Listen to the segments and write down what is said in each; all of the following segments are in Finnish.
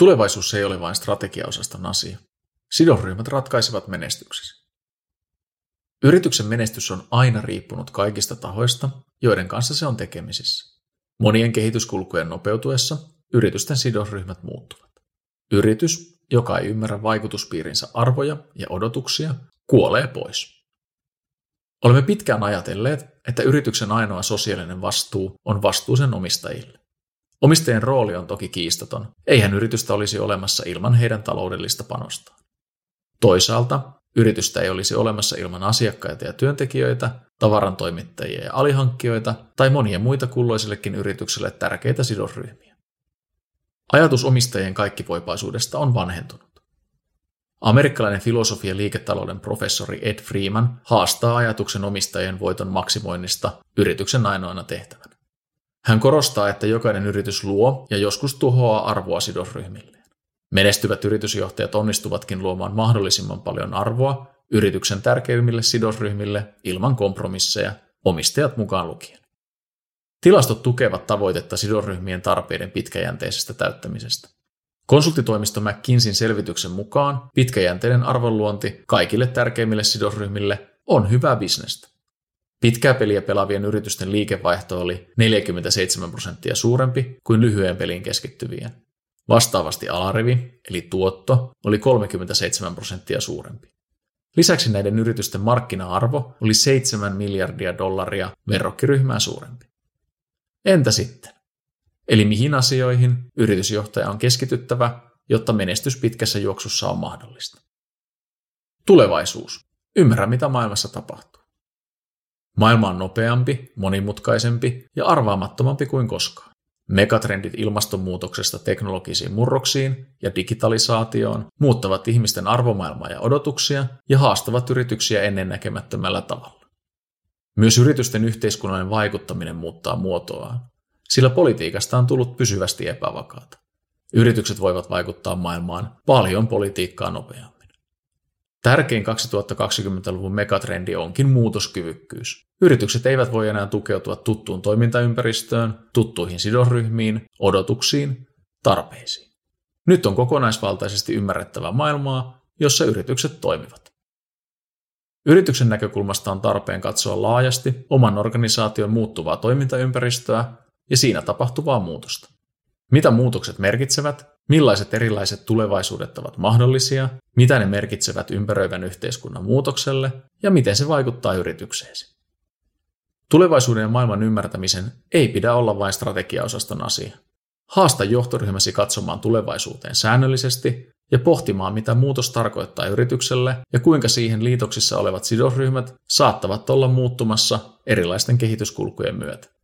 Tulevaisuus ei ole vain strategiaosaston asia. Sidosryhmät ratkaisevat menestyksesi. Yrityksen menestys on aina riippunut kaikista tahoista, joiden kanssa se on tekemisissä. Monien kehityskulkujen nopeutuessa yritysten sidosryhmät muuttuvat. Yritys, joka ei ymmärrä vaikutuspiirinsä arvoja ja odotuksia, kuolee pois. Olemme pitkään ajatelleet, että yrityksen ainoa sosiaalinen vastuu on vastuu sen omistajille. Omistajien rooli on toki kiistaton. Eihän yritystä olisi olemassa ilman heidän taloudellista panostaan. Toisaalta yritystä ei olisi olemassa ilman asiakkaita ja työntekijöitä, tavarantoimittajia ja alihankkijoita tai monia muita kulloisellekin yritykselle tärkeitä sidosryhmiä. Ajatus omistajien kaikkivoipaisuudesta on vanhentunut. Amerikkalainen filosofia liiketalouden professori Ed Freeman haastaa ajatuksen omistajien voiton maksimoinnista yrityksen ainoana tehtävänä. Hän korostaa, että jokainen yritys luo ja joskus tuhoaa arvoa sidosryhmilleen. Menestyvät yritysjohtajat onnistuvatkin luomaan mahdollisimman paljon arvoa yrityksen tärkeimmille sidosryhmille ilman kompromisseja, omistajat mukaan lukien. Tilastot tukevat tavoitetta sidosryhmien tarpeiden pitkäjänteisestä täyttämisestä. Konsulttitoimisto McKinseyn selvityksen mukaan pitkäjänteinen arvonluonti kaikille tärkeimmille sidosryhmille on hyvää bisnestä. Pitkää peliä pelaavien yritysten liikevaihto oli 47 prosenttia suurempi kuin lyhyen pelin keskittyvien. Vastaavasti alarivi, eli tuotto, oli 37 prosenttia suurempi. Lisäksi näiden yritysten markkina-arvo oli 7 miljardia dollaria verrokkiryhmää suurempi. Entä sitten? Eli mihin asioihin yritysjohtaja on keskityttävä, jotta menestys pitkässä juoksussa on mahdollista? Tulevaisuus. Ymmärrä, mitä maailmassa tapahtuu. Maailma on nopeampi, monimutkaisempi ja arvaamattomampi kuin koskaan. Megatrendit ilmastonmuutoksesta teknologisiin murroksiin ja digitalisaatioon muuttavat ihmisten arvomaailmaa ja odotuksia ja haastavat yrityksiä ennennäkemättömällä tavalla. Myös yritysten yhteiskunnallinen vaikuttaminen muuttaa muotoaan, sillä politiikasta on tullut pysyvästi epävakaata. Yritykset voivat vaikuttaa maailmaan paljon politiikkaa nopeammin. Tärkein 2020-luvun megatrendi onkin muutoskyvykkyys. Yritykset eivät voi enää tukeutua tuttuun toimintaympäristöön, tuttuihin sidosryhmiin, odotuksiin, tarpeisiin. Nyt on kokonaisvaltaisesti ymmärrettävä maailmaa, jossa yritykset toimivat. Yrityksen näkökulmasta on tarpeen katsoa laajasti oman organisaation muuttuvaa toimintaympäristöä ja siinä tapahtuvaa muutosta. Mitä muutokset merkitsevät, millaiset erilaiset tulevaisuudet ovat mahdollisia, mitä ne merkitsevät ympäröivän yhteiskunnan muutokselle ja miten se vaikuttaa yritykseesi. Tulevaisuuden ja maailman ymmärtämisen ei pidä olla vain strategiaosaston asia. Haasta johtoryhmäsi katsomaan tulevaisuuteen säännöllisesti ja pohtimaan, mitä muutos tarkoittaa yritykselle ja kuinka siihen liitoksissa olevat sidosryhmät saattavat olla muuttumassa erilaisten kehityskulkujen myötä.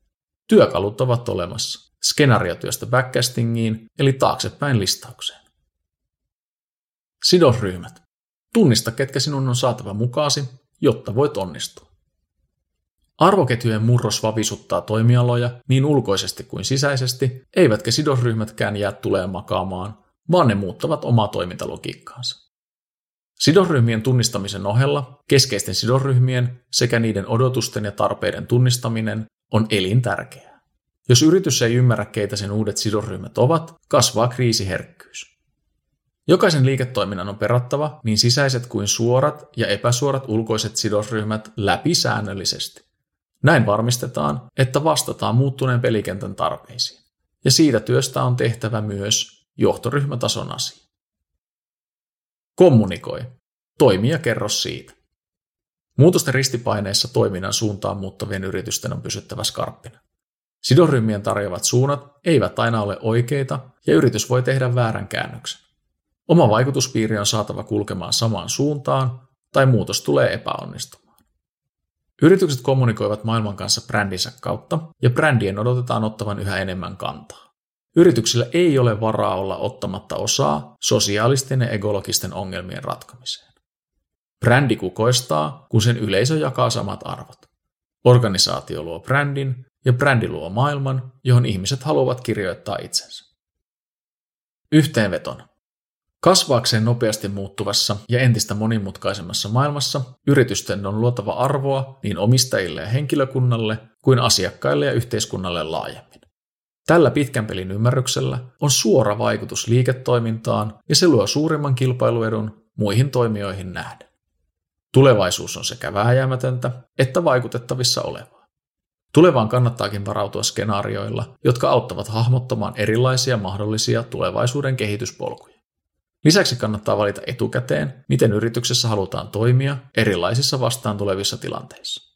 Työkalut ovat olemassa. Skenaariotyöstä backcastingiin, eli taaksepäin listaukseen. Sidosryhmät. Tunnista, ketkä sinun on saatava mukaasi, jotta voit onnistua. Arvoketjujen murros vavisuttaa toimialoja niin ulkoisesti kuin sisäisesti, eivätkä sidosryhmätkään jää tulee makaamaan, vaan ne muuttavat omaa toimintalogiikkaansa. Sidosryhmien tunnistamisen ohella keskeisten sidosryhmien sekä niiden odotusten ja tarpeiden tunnistaminen on elintärkeää. Jos yritys ei ymmärrä, keitä sen uudet sidosryhmät ovat, kasvaa kriisiherkkyys. Jokaisen liiketoiminnan on perattava niin sisäiset kuin suorat ja epäsuorat ulkoiset sidosryhmät läpi säännöllisesti. Näin varmistetaan, että vastataan muuttuneen pelikentän tarpeisiin. Ja siitä työstä on tehtävä myös johtoryhmätason asia. Kommunikoi. Toimi ja kerro siitä. Muutosten ristipaineissa toiminnan suuntaan muuttavien yritysten on pysyttävä skarppina. Sidosryhmien tarjoavat suunnat eivät aina ole oikeita ja yritys voi tehdä väärän käännöksen. Oma vaikutuspiiri on saatava kulkemaan samaan suuntaan tai muutos tulee epäonnistumaan. Yritykset kommunikoivat maailman kanssa brändinsä kautta ja brändien odotetaan ottavan yhä enemmän kantaa. Yrityksillä ei ole varaa olla ottamatta osaa sosiaalisten ja ekologisten ongelmien ratkomiseen. Brändi kukoistaa, kun sen yleisö jakaa samat arvot. Organisaatio luo brändin ja brändi luo maailman, johon ihmiset haluavat kirjoittaa itsensä. Yhteenvetona. Kasvaakseen nopeasti muuttuvassa ja entistä monimutkaisemmassa maailmassa yritysten on luotava arvoa niin omistajille ja henkilökunnalle kuin asiakkaille ja yhteiskunnalle laajemmin. Tällä pitkän pelin ymmärryksellä on suora vaikutus liiketoimintaan ja se luo suurimman kilpailuedun muihin toimijoihin nähden. Tulevaisuus on sekä vääjäämätöntä että vaikutettavissa olevaa. Tulevaan kannattaakin varautua skenaarioilla, jotka auttavat hahmottamaan erilaisia mahdollisia tulevaisuuden kehityspolkuja. Lisäksi kannattaa valita etukäteen, miten yrityksessä halutaan toimia erilaisissa vastaan tulevissa tilanteissa.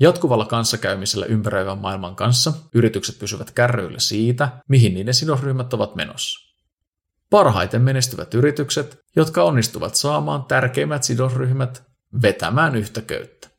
Jatkuvalla kanssakäymisellä ympäröivän maailman kanssa yritykset pysyvät kärryillä siitä, mihin niiden sidosryhmät ovat menossa. Parhaiten menestyvät yritykset, jotka onnistuvat saamaan tärkeimmät sidosryhmät vetämään yhtä köyttä.